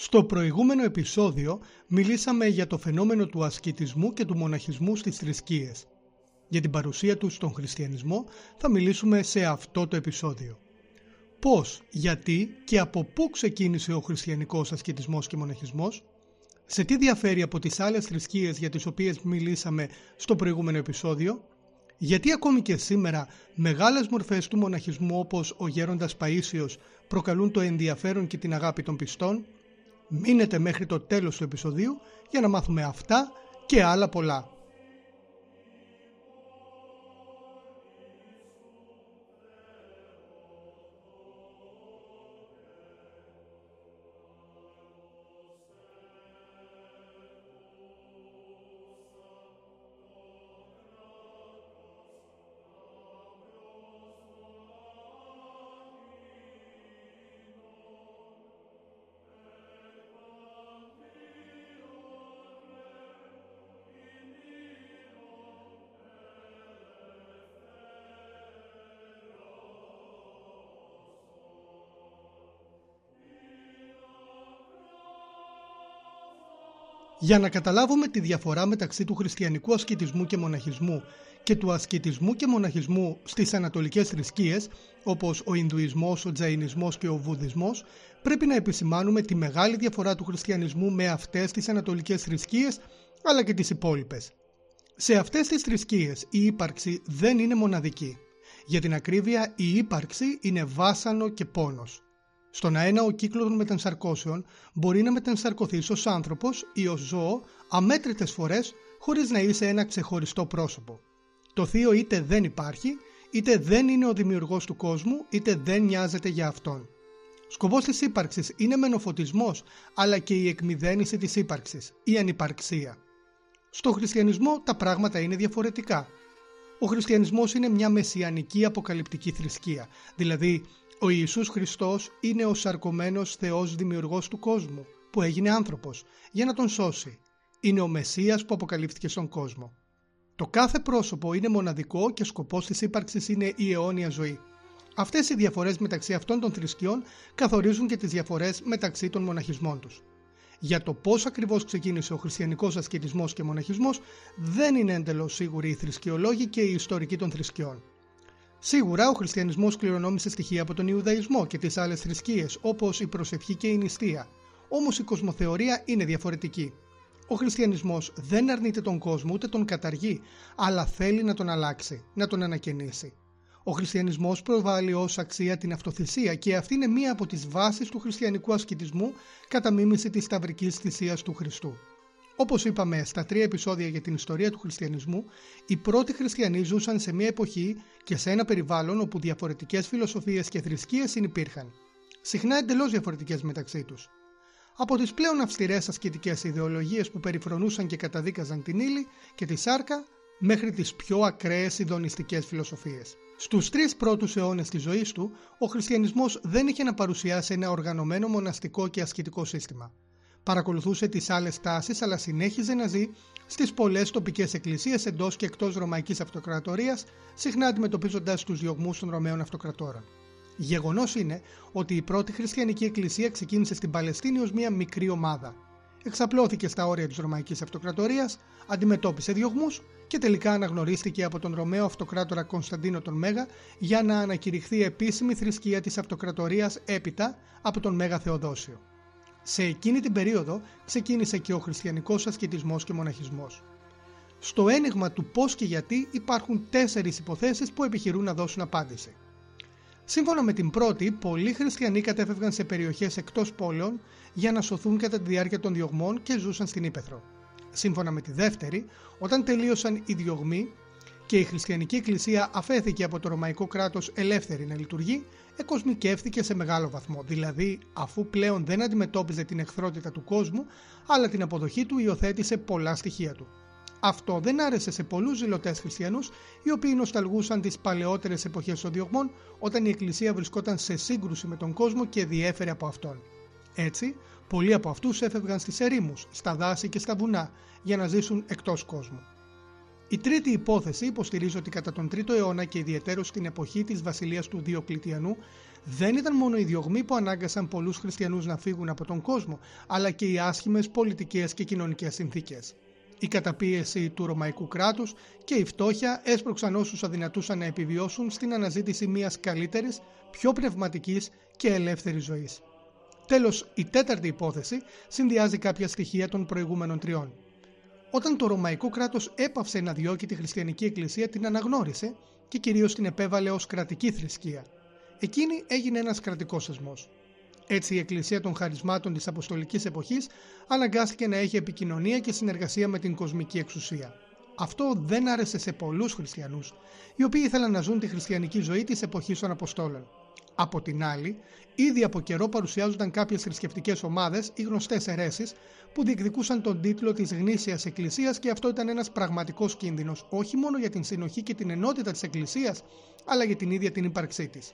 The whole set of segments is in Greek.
Στο προηγούμενο επεισόδιο μιλήσαμε για το φαινόμενο του ασκητισμού και του μοναχισμού στις θρησκείες. Για την παρουσία τους στον χριστιανισμό θα μιλήσουμε σε αυτό το επεισόδιο. Πώς, γιατί και από πού ξεκίνησε ο χριστιανικός ασκητισμός και μοναχισμός, σε τι διαφέρει από τις άλλες θρησκείες για τις οποίες μιλήσαμε στο προηγούμενο επεισόδιο, γιατί ακόμη και σήμερα μεγάλες μορφές του μοναχισμού όπως ο γέροντας Παΐσιος προκαλούν το ενδιαφέρον και την αγάπη των πιστών, Μείνετε μέχρι το τέλος του επεισοδίου για να μάθουμε αυτά και άλλα πολλά. Για να καταλάβουμε τη διαφορά μεταξύ του χριστιανικού ασκητισμού και μοναχισμού και του ασκητισμού και μοναχισμού στις ανατολικές θρησκείες, όπως ο Ινδουισμός, ο Τζαϊνισμός και ο Βουδισμός, πρέπει να επισημάνουμε τη μεγάλη διαφορά του χριστιανισμού με αυτές τις ανατολικές θρησκείες, αλλά και τις υπόλοιπες. Σε αυτές τις θρησκείες η ύπαρξη δεν είναι μοναδική. Για την ακρίβεια η ύπαρξη είναι βάσανο και πόνος. Στον αένα ο κύκλος των μετενσαρκώσεων μπορεί να μετενσαρκωθεί ως άνθρωπος ή ως ζώο αμέτρητες φορές χωρίς να είσαι ένα ξεχωριστό πρόσωπο. Το θείο είτε δεν υπάρχει, είτε δεν είναι ο δημιουργός του κόσμου, είτε δεν νοιάζεται για αυτόν. Σκοπός της ύπαρξης είναι μεν ο φωτισμός, αλλά και η εκμυδένιση της ύπαρξης, η ανυπαρξία. Στο χριστιανισμό τα πράγματα είναι διαφορετικά. Ο χριστιανισμός είναι μια μεσιανική αποκαλυπτική θρησκεία, δηλαδή ο Ιησούς Χριστός είναι ο σαρκωμένος Θεός δημιουργός του κόσμου που έγινε άνθρωπος για να τον σώσει. Είναι ο Μεσσίας που αποκαλύφθηκε στον κόσμο. Το κάθε πρόσωπο είναι μοναδικό και σκοπός της ύπαρξης είναι η αιώνια ζωή. Αυτές οι διαφορές μεταξύ αυτών των θρησκειών καθορίζουν και τις διαφορές μεταξύ των μοναχισμών τους. Για το πώς ακριβώς ξεκίνησε ο χριστιανικός ασκητισμός και μοναχισμός δεν είναι εντελώς σίγουροι οι θρησκεολόγοι και οι ιστορικοί των θρησκειών. Σίγουρα ο χριστιανισμός κληρονόμησε στοιχεία από τον Ιουδαϊσμό και τις άλλες θρησκείες όπως η προσευχή και η νηστεία. Όμως η κοσμοθεωρία είναι διαφορετική. Ο χριστιανισμός δεν αρνείται τον κόσμο ούτε τον καταργεί, αλλά θέλει να τον αλλάξει, να τον ανακαινήσει. Ο χριστιανισμός προβάλλει ως αξία την αυτοθυσία και αυτή είναι μία από τις βάσεις του χριστιανικού ασκητισμού κατά μίμηση της σταυρικής θυσίας του Χριστού. Όπως είπαμε στα τρία επεισόδια για την ιστορία του χριστιανισμού, οι πρώτοι χριστιανοί ζούσαν σε μια εποχή και σε ένα περιβάλλον όπου διαφορετικές φιλοσοφίες και θρησκείες συνυπήρχαν. Συχνά εντελώς διαφορετικές μεταξύ τους. Από τις πλέον αυστηρές ασκητικές ιδεολογίες που περιφρονούσαν και καταδίκαζαν την ύλη και τη σάρκα, μέχρι τις πιο ακραίες ειδονιστικές φιλοσοφίες. Στους τρεις πρώτους αιώνες της ζωής του, ο χριστιανισμός δεν είχε να παρουσιάσει ένα οργανωμένο μοναστικό και ασκητικό σύστημα παρακολουθούσε τις άλλες τάσεις αλλά συνέχιζε να ζει στις πολλές τοπικές εκκλησίες εντός και εκτός Ρωμαϊκής Αυτοκρατορίας, συχνά αντιμετωπίζοντας τους διωγμούς των Ρωμαίων Αυτοκρατόρων. Γεγονός είναι ότι η πρώτη χριστιανική εκκλησία ξεκίνησε στην Παλαιστίνη ως μια μικρή ομάδα. Εξαπλώθηκε στα όρια της Ρωμαϊκής Αυτοκρατορίας, αντιμετώπισε διωγμούς και τελικά αναγνωρίστηκε από τον Ρωμαίο Αυτοκράτορα Κωνσταντίνο τον Μέγα για να ανακηρυχθεί επίσημη θρησκεία της Αυτοκρατορίας έπειτα από τον Μέγα Θεοδόσιο. Σε εκείνη την περίοδο ξεκίνησε και ο χριστιανικός ασκητισμός και μοναχισμός. Στο ένιγμα του πώς και γιατί υπάρχουν τέσσερις υποθέσεις που επιχειρούν να δώσουν απάντηση. Σύμφωνα με την πρώτη, πολλοί χριστιανοί κατέφευγαν σε περιοχές εκτός πόλεων για να σωθούν κατά τη διάρκεια των διωγμών και ζούσαν στην Ήπεθρο. Σύμφωνα με τη δεύτερη, όταν τελείωσαν οι διωγμοί και η χριστιανική εκκλησία αφέθηκε από το ρωμαϊκό κράτος ελεύθερη να λειτουργεί, εκοσμικεύθηκε σε μεγάλο βαθμό, δηλαδή αφού πλέον δεν αντιμετώπιζε την εχθρότητα του κόσμου, αλλά την αποδοχή του υιοθέτησε πολλά στοιχεία του. Αυτό δεν άρεσε σε πολλούς ζηλωτές χριστιανούς, οι οποίοι νοσταλγούσαν τις παλαιότερες εποχές των διωγμών, όταν η Εκκλησία βρισκόταν σε σύγκρουση με τον κόσμο και διέφερε από αυτόν. Έτσι, πολλοί από αυτούς έφευγαν στις ερήμους, στα δάση και στα βουνά, για να ζήσουν εκτός κόσμου. Η τρίτη υπόθεση υποστηρίζει ότι κατά τον 3ο αιώνα και ιδιαίτερο στην εποχή της βασιλείας του Διοκλητιανού δεν ήταν μόνο οι διωγμοί που ανάγκασαν πολλούς χριστιανούς να φύγουν από τον κόσμο, αλλά και οι άσχημες πολιτικές και κοινωνικές συνθήκες. Η καταπίεση του Ρωμαϊκού κράτους και η φτώχεια έσπρωξαν όσους αδυνατούσαν να επιβιώσουν στην αναζήτηση μιας καλύτερης, πιο πνευματικής και ελεύθερης ζωής. Τέλος, η τέταρτη υπόθεση συνδυάζει κάποια στοιχεία των προηγούμενων τριών. Όταν το Ρωμαϊκό κράτος έπαυσε να διώκει τη χριστιανική εκκλησία, την αναγνώρισε και κυρίως την επέβαλε ως κρατική θρησκεία. Εκείνη έγινε ένας κρατικός θεσμό. Έτσι η Εκκλησία των Χαρισμάτων της Αποστολικής Εποχής αναγκάστηκε να έχει επικοινωνία και συνεργασία με την κοσμική εξουσία. Αυτό δεν άρεσε σε πολλούς χριστιανούς, οι οποίοι ήθελαν να ζουν τη χριστιανική ζωή της εποχής των Αποστόλων. Από την άλλη, ήδη από καιρό παρουσιάζονταν κάποιες θρησκευτικές ομάδες ή γνωστές αιρέσεις που διεκδικούσαν τον τίτλο της γνήσιας εκκλησίας και αυτό ήταν ένας πραγματικός κίνδυνος όχι μόνο για την συνοχή και την ενότητα της εκκλησίας, αλλά για την ίδια την ύπαρξή της.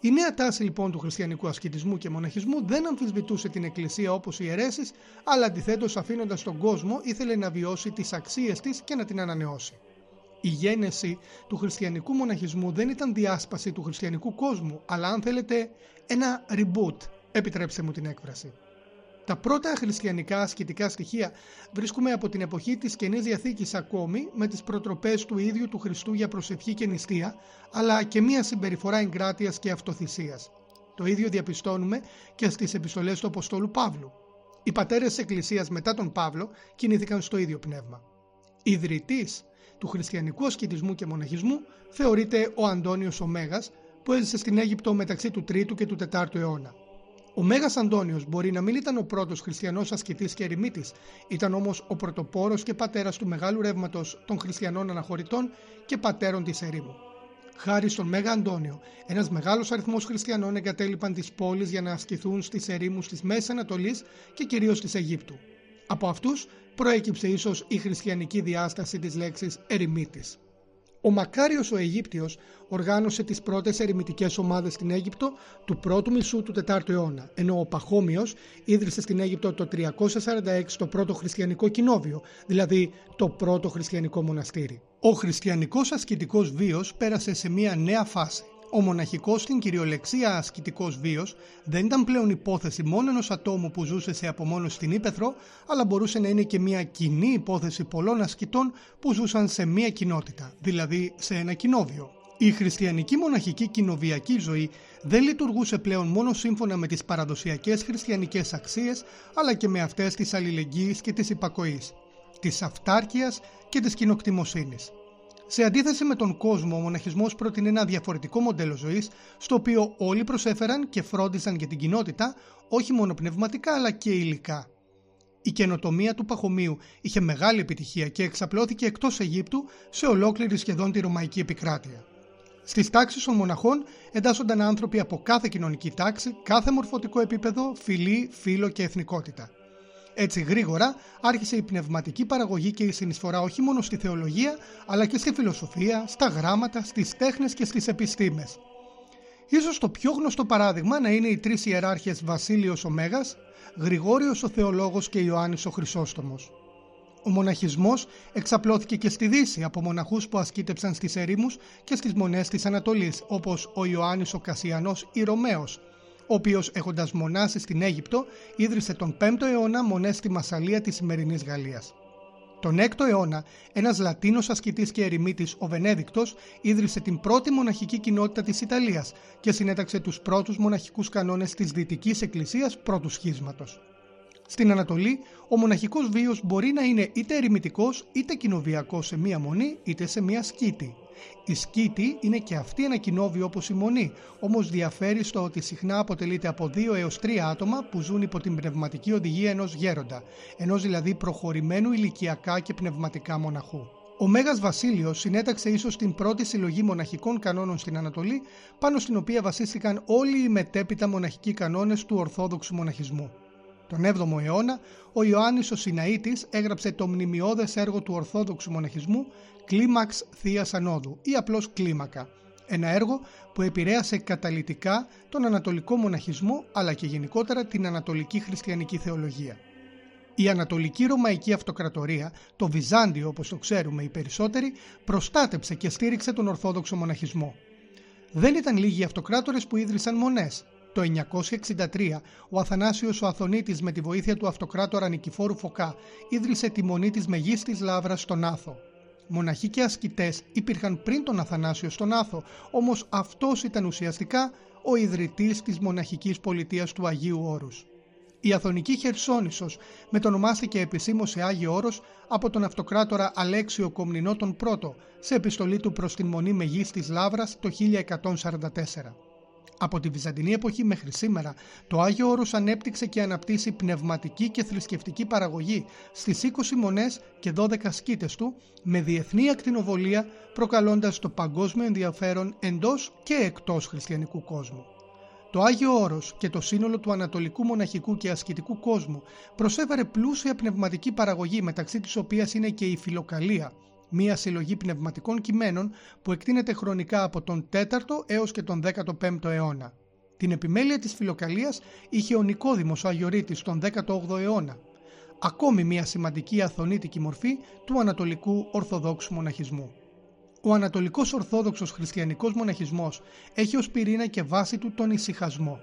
Η νέα τάση λοιπόν του χριστιανικού ασκητισμού και μοναχισμού δεν αμφισβητούσε την Εκκλησία όπως οι αιρέσεις, αλλά αντιθέτως αφήνοντας τον κόσμο ήθελε να βιώσει τις αξίες της και να την ανανεώσει. Η γένεση του χριστιανικού μοναχισμού δεν ήταν διάσπαση του χριστιανικού κόσμου, αλλά αν θέλετε ένα reboot, επιτρέψτε μου την έκφραση. Τα πρώτα χριστιανικά ασκητικά στοιχεία βρίσκουμε από την εποχή της Καινής Διαθήκης ακόμη με τις προτροπές του ίδιου του Χριστού για προσευχή και νηστεία, αλλά και μια συμπεριφορά εγκράτειας και αυτοθυσίας. Το ίδιο διαπιστώνουμε και στις επιστολές του Αποστόλου Παύλου. Οι πατέρες της Εκκλησίας μετά τον Παύλο κινήθηκαν στο ίδιο πνεύμα. Ιδρυτής του χριστιανικού ασκητισμού και μοναχισμού θεωρείται ο Αντώνιος ο Μέγας που έζησε στην Αίγυπτο μεταξύ του 3ου και του 4ου αιώνα. Ο Μέγας Αντώνιος μπορεί να μην ήταν ο πρώτος χριστιανός ασκητής και ερημίτης, ήταν όμως ο πρωτοπόρος και πατέρας του μεγάλου ρεύματος των χριστιανών αναχωρητών και πατέρων της ερήμου. Χάρη στον Μέγα Αντώνιο, ένας μεγάλος αριθμός χριστιανών εγκατέλειπαν τις πόλεις για να ασκηθούν στις ερήμους της Μέσης Ανατολής και κυρίως της Αιγύπτου. Από αυτούς προέκυψε ίσως η χριστιανική διάσταση της λέξης ερημίτης. Ο Μακάριος ο Αιγύπτιος οργάνωσε τις πρώτες ερημητικές ομάδες στην Αίγυπτο του πρώτου μισού του 4ου αιώνα, ενώ ο Παχώμιος ίδρυσε στην Αίγυπτο το 346 το πρώτο χριστιανικό κοινόβιο, δηλαδή το πρώτο χριστιανικό μοναστήρι. Ο χριστιανικός ασκητικός βίος πέρασε σε μια νέα φάση. Ο μοναχικός στην κυριολεξία ασκητικός βίος δεν ήταν πλέον υπόθεση μόνο ενός ατόμου που ζούσε σε απομόνωση στην ύπεθρο, αλλά μπορούσε να είναι και μια κοινή υπόθεση πολλών ασκητών που ζούσαν σε μια κοινότητα, δηλαδή σε ένα κοινόβιο. Η χριστιανική μοναχική κοινοβιακή ζωή δεν λειτουργούσε πλέον μόνο σύμφωνα με τις παραδοσιακές χριστιανικές αξίες, αλλά και με αυτές της αλληλεγγύης και της υπακοής, της αυτάρκειας και της κοινοκτημοσύνης. Σε αντίθεση με τον κόσμο, ο μοναχισμός πρότεινε ένα διαφορετικό μοντέλο ζωής, στο οποίο όλοι προσέφεραν και φρόντιζαν για την κοινότητα, όχι μόνο πνευματικά αλλά και υλικά. Η καινοτομία του Παχωμίου είχε μεγάλη επιτυχία και εξαπλώθηκε εκτός Αιγύπτου σε ολόκληρη σχεδόν τη Ρωμαϊκή επικράτεια. Στις τάξεις των μοναχών εντάσσονταν άνθρωποι από κάθε κοινωνική τάξη, κάθε μορφωτικό επίπεδο, φυλή, φύlo και εθνικότητα. Έτσι γρήγορα άρχισε η πνευματική παραγωγή και η συνεισφορά όχι μόνο στη θεολογία αλλά και στη φιλοσοφία, στα γράμματα, στις τέχνες και στις επιστήμες. Ίσως το πιο γνωστό παράδειγμα να είναι οι τρεις ιεράρχες Βασίλειος ο Μέγας, Γρηγόριος ο Θεολόγος και Ιωάννης ο Χρυσόστομος. Ο μοναχισμός εξαπλώθηκε και στη Δύση από μοναχούς που ασκήτεψαν στις ερήμους και στις μονές της Ανατολής όπως ο Ιωάννης ο Κασιανός ή Ρωμαίος ο οποίος έχοντας μονάσει στην Αίγυπτο ίδρυσε τον 5ο αιώνα μονές στη Μασαλία της σημερινής Γαλλίας. Τον 6ο αιώνα, ένας Λατίνος ασκητής και ερημίτης, ο Βενέδικτος, ίδρυσε την πρώτη μοναχική κοινότητα της Ιταλίας και συνέταξε τους πρώτους μοναχικούς κανόνες της Δυτικής Εκκλησίας πρώτου σχίσματος. Στην Ανατολή, ο μοναχικός βίος μπορεί να είναι είτε ερημητικός είτε κοινοβιακός σε μία μονή είτε σε μία σκήτη. Η σκήτη είναι και αυτή ένα κοινόβιο όπως η μονή, όμως διαφέρει στο ότι συχνά αποτελείται από δύο έως τρία άτομα που ζουν υπό την πνευματική οδηγία ενός γέροντα, ενός δηλαδή προχωρημένου ηλικιακά και πνευματικά μοναχού. Ο Μέγας Βασίλειος συνέταξε ίσως την πρώτη συλλογή μοναχικών κανόνων στην Ανατολή, πάνω στην οποία βασίστηκαν όλοι οι μετέπειτα μοναχικοί κανόνες του Ορθόδοξου μοναχισμού. Τον 7ο αιώνα, ο Ιωάννης ο Σιναήτης έγραψε το μνημειώδες έργο του Ορθόδοξου μοναχισμού «Κλίμαξ Θεία Ανόδου» ή απλώς «Κλίμακα». Ένα έργο που επηρέασε καταλητικά τον Ανατολικό μοναχισμό αλλά και γενικότερα την Ανατολική χριστιανική θεολογία. Η Ανατολική Ρωμαϊκή Αυτοκρατορία, το Βυζάντιο όπως το ξέρουμε οι περισσότεροι, προστάτεψε και στήριξε τον Ορθόδοξο μοναχισμό. Δεν ήταν λίγοι οι αυτοκράτορες που ίδρυσαν μονές. Το 963 ο Αθανάσιος ο Αθωνίτης με τη βοήθεια του αυτοκράτορα Νικηφόρου Φωκά ίδρυσε τη μονή της Μεγίστης Λάβρας στον Άθο. Μοναχοί και ασκητές υπήρχαν πριν τον Αθανάσιο στον Άθο, όμως αυτός ήταν ουσιαστικά ο ιδρυτής της μοναχικής πολιτείας του Αγίου Όρους. Η Αθωνική Χερσόνησος μετονομάστηκε επισήμως σε Άγιο Όρος από τον αυτοκράτορα Αλέξιο Κομνηνό τον πρώτο σε επιστολή του προς την Μονή Μεγής της Λάβρας το 1144. Από τη Βυζαντινή εποχή μέχρι σήμερα, το Άγιο Όρος ανέπτυξε και αναπτύσσει πνευματική και θρησκευτική παραγωγή στις 20 μονές και 12 σκήτες του, με διεθνή ακτινοβολία προκαλώντας το παγκόσμιο ενδιαφέρον εντός και εκτός χριστιανικού κόσμου. Το Άγιο Όρος και το σύνολο του ανατολικού μοναχικού και ασκητικού κόσμου προσέφερε πλούσια πνευματική παραγωγή μεταξύ της οποίας είναι και η φιλοκαλία, μία συλλογή πνευματικών κειμένων που εκτείνεται χρονικά από τον 4ο έως και τον 15ο αιώνα. Την επιμέλεια της φιλοκαλίας είχε ο Νικόδημος ο Αγιορείτης τον 18ο αιώνα. Ακόμη μία σημαντική αθωνίτικη μορφή του ανατολικού ορθοδόξου μοναχισμού. Ο Ανατολικός Ορθόδοξος Χριστιανικός Μοναχισμός έχει ως πυρήνα και βάση του τον ησυχασμό.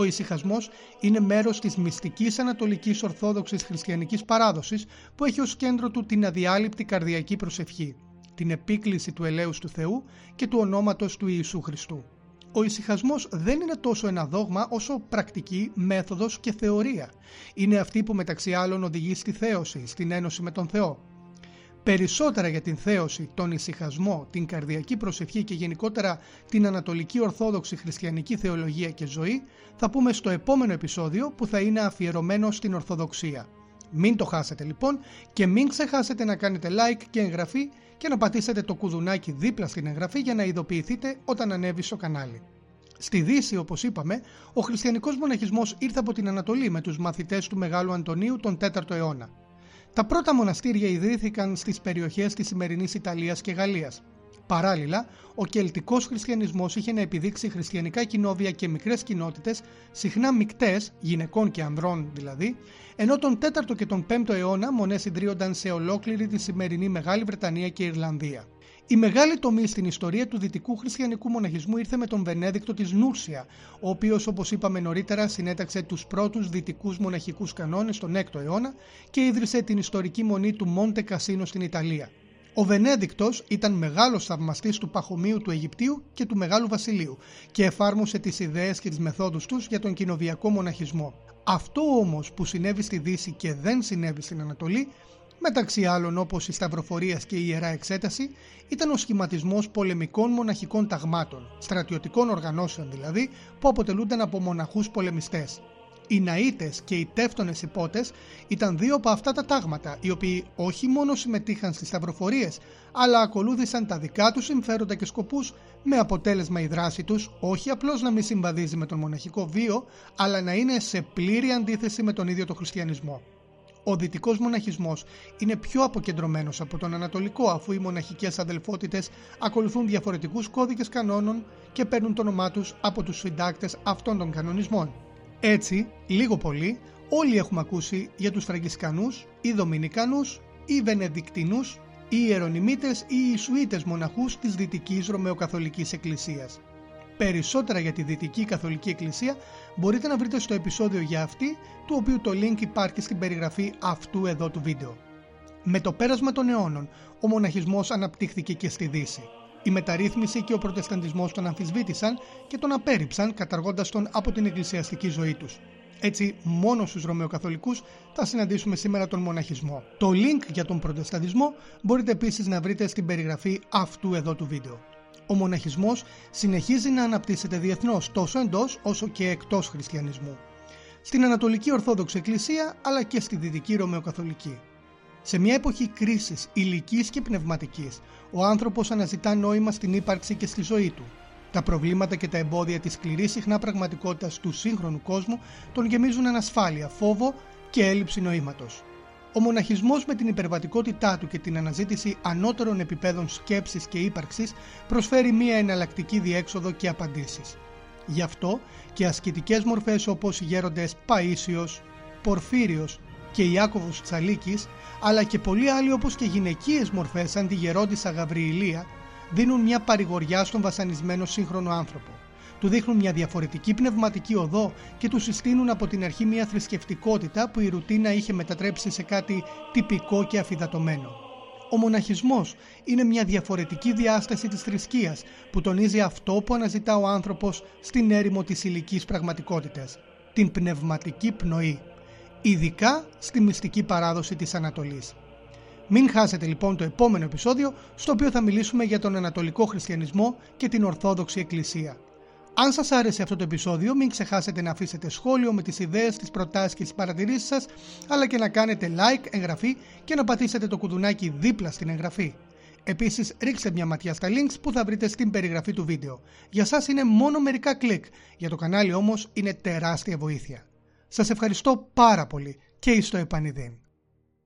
Ο ησυχασμός είναι μέρος της μυστικής Ανατολικής Ορθόδοξης Χριστιανικής Παράδοσης που έχει ως κέντρο του την αδιάλειπτη καρδιακή προσευχή, την επίκληση του ελέους του Θεού και του ονόματος του Ιησού Χριστού. Ο ησυχασμός δεν είναι τόσο ένα δόγμα όσο πρακτική, μέθοδος και θεωρία. Είναι αυτή που μεταξύ άλλων οδηγεί στη θέωση, στην ένωση με τον Θεό. Περισσότερα για την θέωση, τον ησυχασμό, την καρδιακή προσευχή και γενικότερα την Ανατολική Ορθόδοξη Χριστιανική Θεολογία και Ζωή θα πούμε στο επόμενο επεισόδιο που θα είναι αφιερωμένο στην Ορθοδοξία. Μην το χάσετε λοιπόν και μην ξεχάσετε να κάνετε like και εγγραφή και να πατήσετε το κουδουνάκι δίπλα στην εγγραφή για να ειδοποιηθείτε όταν ανέβει στο κανάλι. Στη Δύση, όπως είπαμε, ο χριστιανικός μοναχισμός ήρθε από την Ανατολή με τους μαθητές του Μεγάλου Αντωνίου τον 4ο αιώνα. Τα πρώτα μοναστήρια ιδρύθηκαν στις περιοχές της σημερινής Ιταλίας και Γαλλίας. Παράλληλα, ο κελτικός χριστιανισμός είχε να επιδείξει χριστιανικά κοινόβια και μικρές κοινότητες, συχνά μικτές, γυναικών και ανδρών δηλαδή, ενώ τον 4ο και τον 5ο αιώνα μονές ιδρύονταν σε ολόκληρη τη σημερινή Μεγάλη Βρετανία και Ιρλανδία. Η μεγάλη τομή στην ιστορία του δυτικού χριστιανικού μοναχισμού ήρθε με τον Βενέδικτο της Νούρσια, ο οποίος όπως είπαμε νωρίτερα συνέταξε τους πρώτους δυτικούς μοναχικούς κανόνες τον 6ο αιώνα και ίδρυσε την ιστορική μονή του Μόντε Κασίνο στην Ιταλία. Ο Βενέδικτος ήταν μεγάλος θαυμαστής του Παχωμίου του Αιγυπτίου και του Μεγάλου Βασιλείου και εφάρμοσε τις ιδέες και τις μεθόδους τους για τον κοινοβιακό μοναχισμό. Αυτό όμως που συνέβη στη Δύση και δεν συνέβη στην Ανατολή μεταξύ άλλων όπως η Σταυροφορίας και η Ιερά Εξέταση, ήταν ο σχηματισμός πολεμικών μοναχικών ταγμάτων, στρατιωτικών οργανώσεων δηλαδή, που αποτελούνταν από μοναχούς πολεμιστές. Οι Ναΐτες και οι Τεύτονες Υπότες ήταν δύο από αυτά τα τάγματα, οι οποίοι όχι μόνο συμμετείχαν στις σταυροφορίες, αλλά ακολούθησαν τα δικά τους συμφέροντα και σκοπούς, με αποτέλεσμα η δράση τους όχι απλώς να μην συμβαδίζει με τον μοναχικό βίο, αλλά να είναι σε πλήρη αντίθεση με τον ίδιο τον χριστιανισμό. Ο δυτικός μοναχισμός είναι πιο αποκεντρωμένος από τον ανατολικό, αφού οι μοναχικές αδελφότητες ακολουθούν διαφορετικούς κώδικες κανόνων και παίρνουν το όνομά τους από τους συντάκτες αυτών των κανονισμών. Έτσι, λίγο πολύ, όλοι έχουμε ακούσει για τους Φραγκισκανούς ή Δομινικανούς ή Βενεδικτινούς ή Ιερονιμίτες ή Ιησουίτες μοναχούς της Δυτικής Ρωμαιοκαθολικής Εκκλησίας. Περισσότερα για τη Δυτική Καθολική Εκκλησία μπορείτε να βρείτε στο επεισόδιο για αυτή, του οποίου το link υπάρχει στην περιγραφή αυτού εδώ του βίντεο. Με το πέρασμα των αιώνων, ο μοναχισμός αναπτύχθηκε και στη Δύση. Η μεταρρύθμιση και ο προτεσταντισμός τον αμφισβήτησαν και τον απέρριψαν καταργώντας τον από την εκκλησιαστική ζωή τους. Έτσι, μόνο στους Ρωμαιοκαθολικούς θα συναντήσουμε σήμερα τον μοναχισμό. Το link για τον προτεσταντισμό μπορείτε επίσης να βρείτε στην περιγραφή αυτού εδώ του βίντεο ο μοναχισμός συνεχίζει να αναπτύσσεται διεθνώς τόσο εντός όσο και εκτός χριστιανισμού. Στην Ανατολική Ορθόδοξη Εκκλησία αλλά και στη Δυτική Ρωμαιοκαθολική. Σε μια εποχή κρίσης ηλικής και πνευματικής, ο άνθρωπος αναζητά νόημα στην ύπαρξη και στη ζωή του. Τα προβλήματα και τα εμπόδια της σκληρής συχνά πραγματικότητας του σύγχρονου κόσμου τον γεμίζουν ανασφάλεια, φόβο και έλλειψη νοήματος. Ο μοναχισμός με την υπερβατικότητά του και την αναζήτηση ανώτερων επιπέδων σκέψης και ύπαρξης προσφέρει μία εναλλακτική διέξοδο και απαντήσεις. Γι' αυτό και ασκητικές μορφές όπως οι γέροντες Παΐσιος, Πορφύριος, και Ιάκωβος Τσαλίκης, αλλά και πολλοί άλλοι όπως και γυναικείες μορφές σαν τη Γερόντισσα Γαβριηλία, δίνουν μια παρηγοριά στον βασανισμένο σύγχρονο άνθρωπο. Του δείχνουν μια διαφορετική πνευματική οδό και τους συστήνουν από την αρχή μια θρησκευτικότητα που η ρουτίνα είχε μετατρέψει σε κάτι τυπικό και αφιδατωμένο. Ο μοναχισμός είναι μια διαφορετική διάσταση της θρησκείας που τονίζει αυτό που αναζητά ο άνθρωπος στην έρημο της ηλικής πραγματικότητας, την πνευματική πνοή, ειδικά στη μυστική παράδοση της Ανατολής. Μην χάσετε λοιπόν το επόμενο επεισόδιο στο οποίο θα μιλήσουμε για τον Ανατολικό Χριστιανισμό και την Ορθόδοξη Εκκλησία. Αν σας άρεσε αυτό το επεισόδιο μην ξεχάσετε να αφήσετε σχόλιο με τις ιδέες, τις προτάσεις και τις παρατηρήσεις σας αλλά και να κάνετε like, εγγραφή και να πατήσετε το κουδουνάκι δίπλα στην εγγραφή. Επίσης ρίξτε μια ματιά στα links που θα βρείτε στην περιγραφή του βίντεο. Για σας είναι μόνο μερικά κλικ, για το κανάλι όμως είναι τεράστια βοήθεια. Σας ευχαριστώ πάρα πολύ και εις το επανειδήν.